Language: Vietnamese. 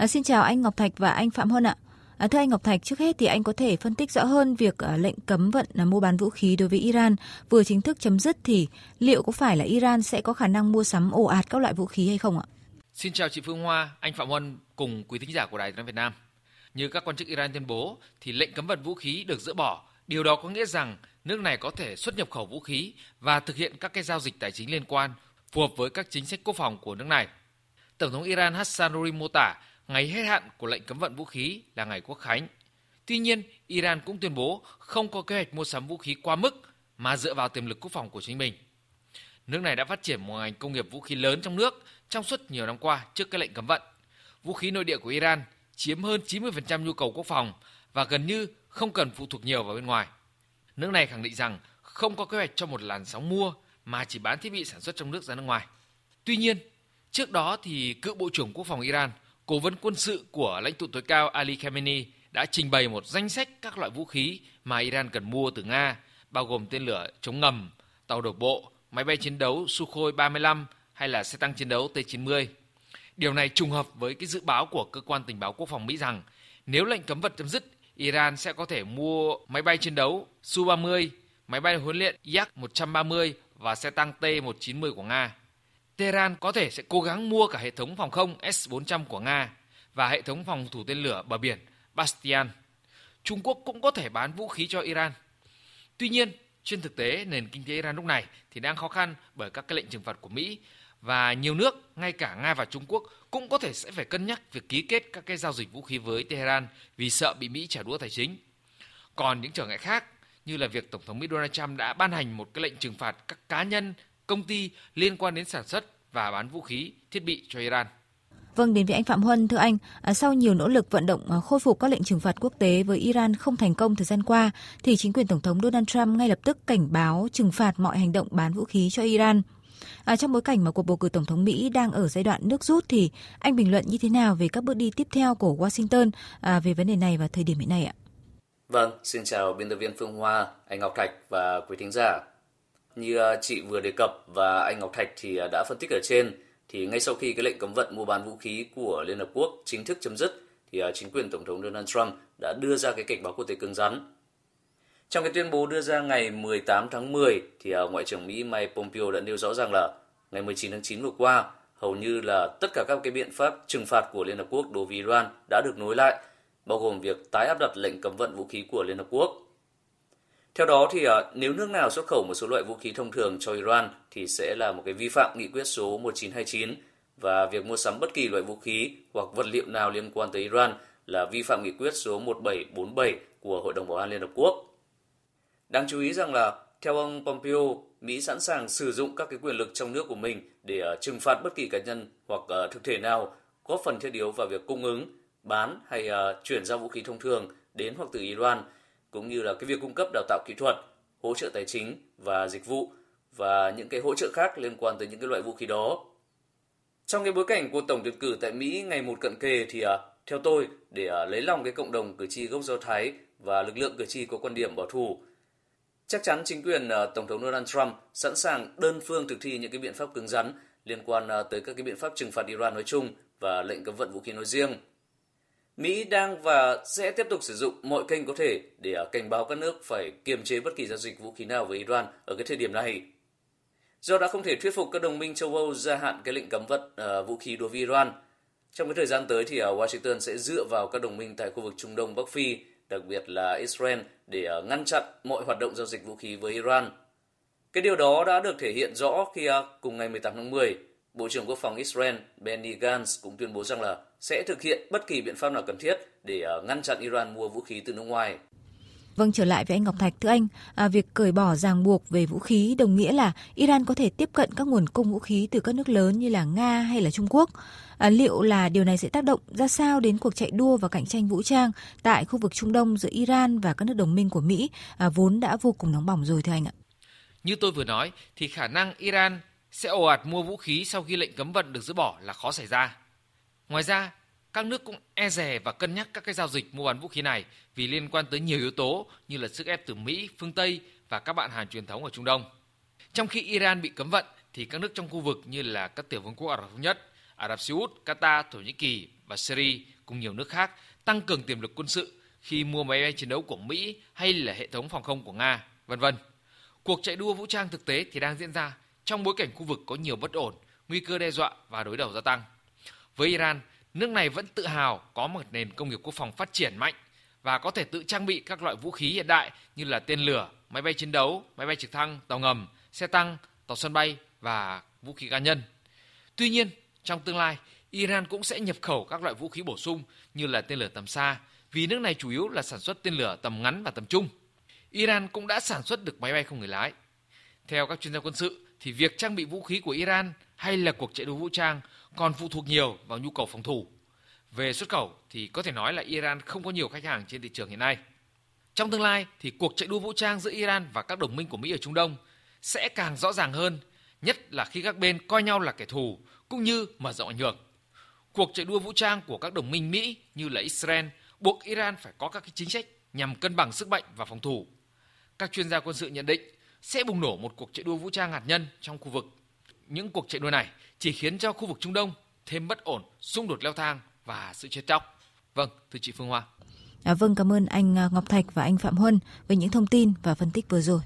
À, xin chào anh Ngọc Thạch và anh Phạm Huân ạ. À, thưa anh Ngọc Thạch, trước hết thì anh có thể phân tích rõ hơn việc à, lệnh cấm vận à, mua bán vũ khí đối với Iran vừa chính thức chấm dứt thì liệu có phải là Iran sẽ có khả năng mua sắm ồ ạt các loại vũ khí hay không ạ? Xin chào chị Phương Hoa, anh Phạm Huân cùng quý thính giả của Đài Tiếng Việt Nam. Như các quan chức Iran tuyên bố thì lệnh cấm vận vũ khí được dỡ bỏ. Điều đó có nghĩa rằng nước này có thể xuất nhập khẩu vũ khí và thực hiện các cái giao dịch tài chính liên quan phù hợp với các chính sách quốc phòng của nước này. Tổng thống Iran Hassan Rouhani mô tả ngày hết hạn của lệnh cấm vận vũ khí là ngày quốc khánh. Tuy nhiên, Iran cũng tuyên bố không có kế hoạch mua sắm vũ khí quá mức mà dựa vào tiềm lực quốc phòng của chính mình. Nước này đã phát triển một ngành công nghiệp vũ khí lớn trong nước trong suốt nhiều năm qua trước cái lệnh cấm vận. Vũ khí nội địa của Iran chiếm hơn 90% nhu cầu quốc phòng và gần như không cần phụ thuộc nhiều vào bên ngoài. Nước này khẳng định rằng không có kế hoạch cho một làn sóng mua mà chỉ bán thiết bị sản xuất trong nước ra nước ngoài. Tuy nhiên, trước đó thì cựu Bộ trưởng Quốc phòng Iran, cố vấn quân sự của lãnh tụ tối cao Ali Khamenei đã trình bày một danh sách các loại vũ khí mà Iran cần mua từ Nga, bao gồm tên lửa chống ngầm, tàu đổ bộ, máy bay chiến đấu Sukhoi 35 hay là xe tăng chiến đấu T-90. Điều này trùng hợp với cái dự báo của cơ quan tình báo quốc phòng Mỹ rằng nếu lệnh cấm vận chấm dứt, Iran sẽ có thể mua máy bay chiến đấu Su-30, máy bay huấn luyện Yak-130 và xe tăng T-190 của Nga. Tehran có thể sẽ cố gắng mua cả hệ thống phòng không S-400 của Nga và hệ thống phòng thủ tên lửa bờ biển Bastian. Trung Quốc cũng có thể bán vũ khí cho Iran. Tuy nhiên, trên thực tế, nền kinh tế Iran lúc này thì đang khó khăn bởi các cái lệnh trừng phạt của Mỹ và nhiều nước, ngay cả Nga và Trung Quốc cũng có thể sẽ phải cân nhắc việc ký kết các cái giao dịch vũ khí với Tehran vì sợ bị Mỹ trả đũa tài chính. Còn những trở ngại khác như là việc Tổng thống Mỹ Donald Trump đã ban hành một cái lệnh trừng phạt các cá nhân, công ty liên quan đến sản xuất và bán vũ khí, thiết bị cho Iran. Vâng, đến với anh Phạm Huân, thưa anh, à, sau nhiều nỗ lực vận động à, khôi phục các lệnh trừng phạt quốc tế với Iran không thành công thời gian qua, thì chính quyền Tổng thống Donald Trump ngay lập tức cảnh báo trừng phạt mọi hành động bán vũ khí cho Iran. À, trong bối cảnh mà cuộc bầu cử Tổng thống Mỹ đang ở giai đoạn nước rút thì anh bình luận như thế nào về các bước đi tiếp theo của Washington à, về vấn đề này vào thời điểm hiện nay ạ? Vâng, xin chào biên tập viên Phương Hoa, anh Ngọc Thạch và quý thính giả. Như à, chị vừa đề cập và anh Ngọc Thạch thì à, đã phân tích ở trên, thì ngay sau khi cái lệnh cấm vận mua bán vũ khí của Liên Hợp Quốc chính thức chấm dứt, thì à, chính quyền Tổng thống Donald Trump đã đưa ra cái cảnh báo quốc tế cứng rắn. Trong cái tuyên bố đưa ra ngày 18 tháng 10, thì Ngoại trưởng Mỹ Mike Pompeo đã nêu rõ rằng là ngày 19 tháng 9 vừa qua, hầu như là tất cả các cái biện pháp trừng phạt của Liên Hợp Quốc đối với Iran đã được nối lại, bao gồm việc tái áp đặt lệnh cấm vận vũ khí của Liên Hợp Quốc. Theo đó thì ờ, nếu nước nào xuất khẩu một số loại vũ khí thông thường cho Iran thì sẽ là một cái vi phạm nghị quyết số 1929 và việc mua sắm bất kỳ loại vũ khí hoặc vật liệu nào liên quan tới Iran là vi phạm nghị quyết số 1747 của Hội đồng Bảo an Liên Hợp Quốc. Đáng chú ý rằng là theo ông Pompeo, Mỹ sẵn sàng sử dụng các cái quyền lực trong nước của mình để uh, trừng phạt bất kỳ cá nhân hoặc uh, thực thể nào góp phần thiết yếu vào việc cung ứng, bán hay uh, chuyển giao vũ khí thông thường đến hoặc từ Iran, cũng như là cái việc cung cấp đào tạo kỹ thuật, hỗ trợ tài chính và dịch vụ và những cái hỗ trợ khác liên quan tới những cái loại vũ khí đó. Trong cái bối cảnh của tổng tuyển cử tại Mỹ ngày một cận kề thì à, theo tôi để à, lấy lòng cái cộng đồng cử tri gốc Do Thái và lực lượng cử tri có quan điểm bảo thủ Chắc chắn chính quyền à, Tổng thống Donald Trump sẵn sàng đơn phương thực thi những cái biện pháp cứng rắn liên quan tới các cái biện pháp trừng phạt Iran nói chung và lệnh cấm vận vũ khí nói riêng. Mỹ đang và sẽ tiếp tục sử dụng mọi kênh có thể để cảnh báo các nước phải kiềm chế bất kỳ giao dịch vũ khí nào với Iran ở cái thời điểm này. Do đã không thể thuyết phục các đồng minh châu Âu gia hạn cái lệnh cấm vận uh, vũ khí đối với Iran, trong cái thời gian tới thì uh, Washington sẽ dựa vào các đồng minh tại khu vực Trung Đông Bắc Phi đặc biệt là Israel để ờ, ngăn chặn mọi hoạt động giao dịch vũ khí với Iran. Cái điều đó đã được thể hiện rõ khi cùng ngày 18 tháng 10, Bộ trưởng Quốc phòng Israel Benny Gantz cũng tuyên bố rằng là sẽ thực hiện bất kỳ biện pháp nào cần thiết để ờ, ngăn chặn Iran mua vũ khí từ nước ngoài. Vâng, trở lại với anh Ngọc Thạch, thưa anh, à, việc cởi bỏ ràng buộc về vũ khí đồng nghĩa là Iran có thể tiếp cận các nguồn cung vũ khí từ các nước lớn như là Nga hay là Trung Quốc. À, liệu là điều này sẽ tác động ra sao đến cuộc chạy đua và cạnh tranh vũ trang tại khu vực Trung Đông giữa Iran và các nước đồng minh của Mỹ à, vốn đã vô cùng nóng bỏng rồi thưa anh ạ? Như tôi vừa nói thì khả năng Iran sẽ ồ ạt mua vũ khí sau khi lệnh cấm vận được dỡ bỏ là khó xảy ra. Ngoài ra, các nước cũng e rè và cân nhắc các cái giao dịch mua bán vũ khí này vì liên quan tới nhiều yếu tố như là sức ép từ Mỹ, phương Tây và các bạn hàng truyền thống ở Trung Đông. Trong khi Iran bị cấm vận thì các nước trong khu vực như là các tiểu vương quốc Ả Rập Thống Nhất, Ả Rập Xê Út, Qatar, Thổ Nhĩ Kỳ và Syria cùng nhiều nước khác tăng cường tiềm lực quân sự khi mua máy bay chiến đấu của Mỹ hay là hệ thống phòng không của Nga, vân vân. Cuộc chạy đua vũ trang thực tế thì đang diễn ra trong bối cảnh khu vực có nhiều bất ổn, nguy cơ đe dọa và đối đầu gia tăng. Với Iran, nước này vẫn tự hào có một nền công nghiệp quốc phòng phát triển mạnh và có thể tự trang bị các loại vũ khí hiện đại như là tên lửa, máy bay chiến đấu, máy bay trực thăng, tàu ngầm, xe tăng, tàu sân bay và vũ khí cá nhân. Tuy nhiên, trong tương lai, Iran cũng sẽ nhập khẩu các loại vũ khí bổ sung như là tên lửa tầm xa, vì nước này chủ yếu là sản xuất tên lửa tầm ngắn và tầm trung. Iran cũng đã sản xuất được máy bay không người lái. Theo các chuyên gia quân sự, thì việc trang bị vũ khí của Iran hay là cuộc chạy đua vũ trang còn phụ thuộc nhiều vào nhu cầu phòng thủ. Về xuất khẩu thì có thể nói là Iran không có nhiều khách hàng trên thị trường hiện nay. Trong tương lai thì cuộc chạy đua vũ trang giữa Iran và các đồng minh của Mỹ ở Trung Đông sẽ càng rõ ràng hơn, nhất là khi các bên coi nhau là kẻ thù cũng như mở rộng ảnh hưởng. Cuộc chạy đua vũ trang của các đồng minh Mỹ như là Israel buộc Iran phải có các chính sách nhằm cân bằng sức mạnh và phòng thủ. Các chuyên gia quân sự nhận định sẽ bùng nổ một cuộc chạy đua vũ trang hạt nhân trong khu vực. Những cuộc chạy đua này chỉ khiến cho khu vực Trung Đông thêm bất ổn, xung đột leo thang và sự chết chóc. Vâng, thưa chị Phương Hoa. À, vâng, cảm ơn anh à, Ngọc Thạch và anh Phạm Huân với những thông tin và phân tích vừa rồi.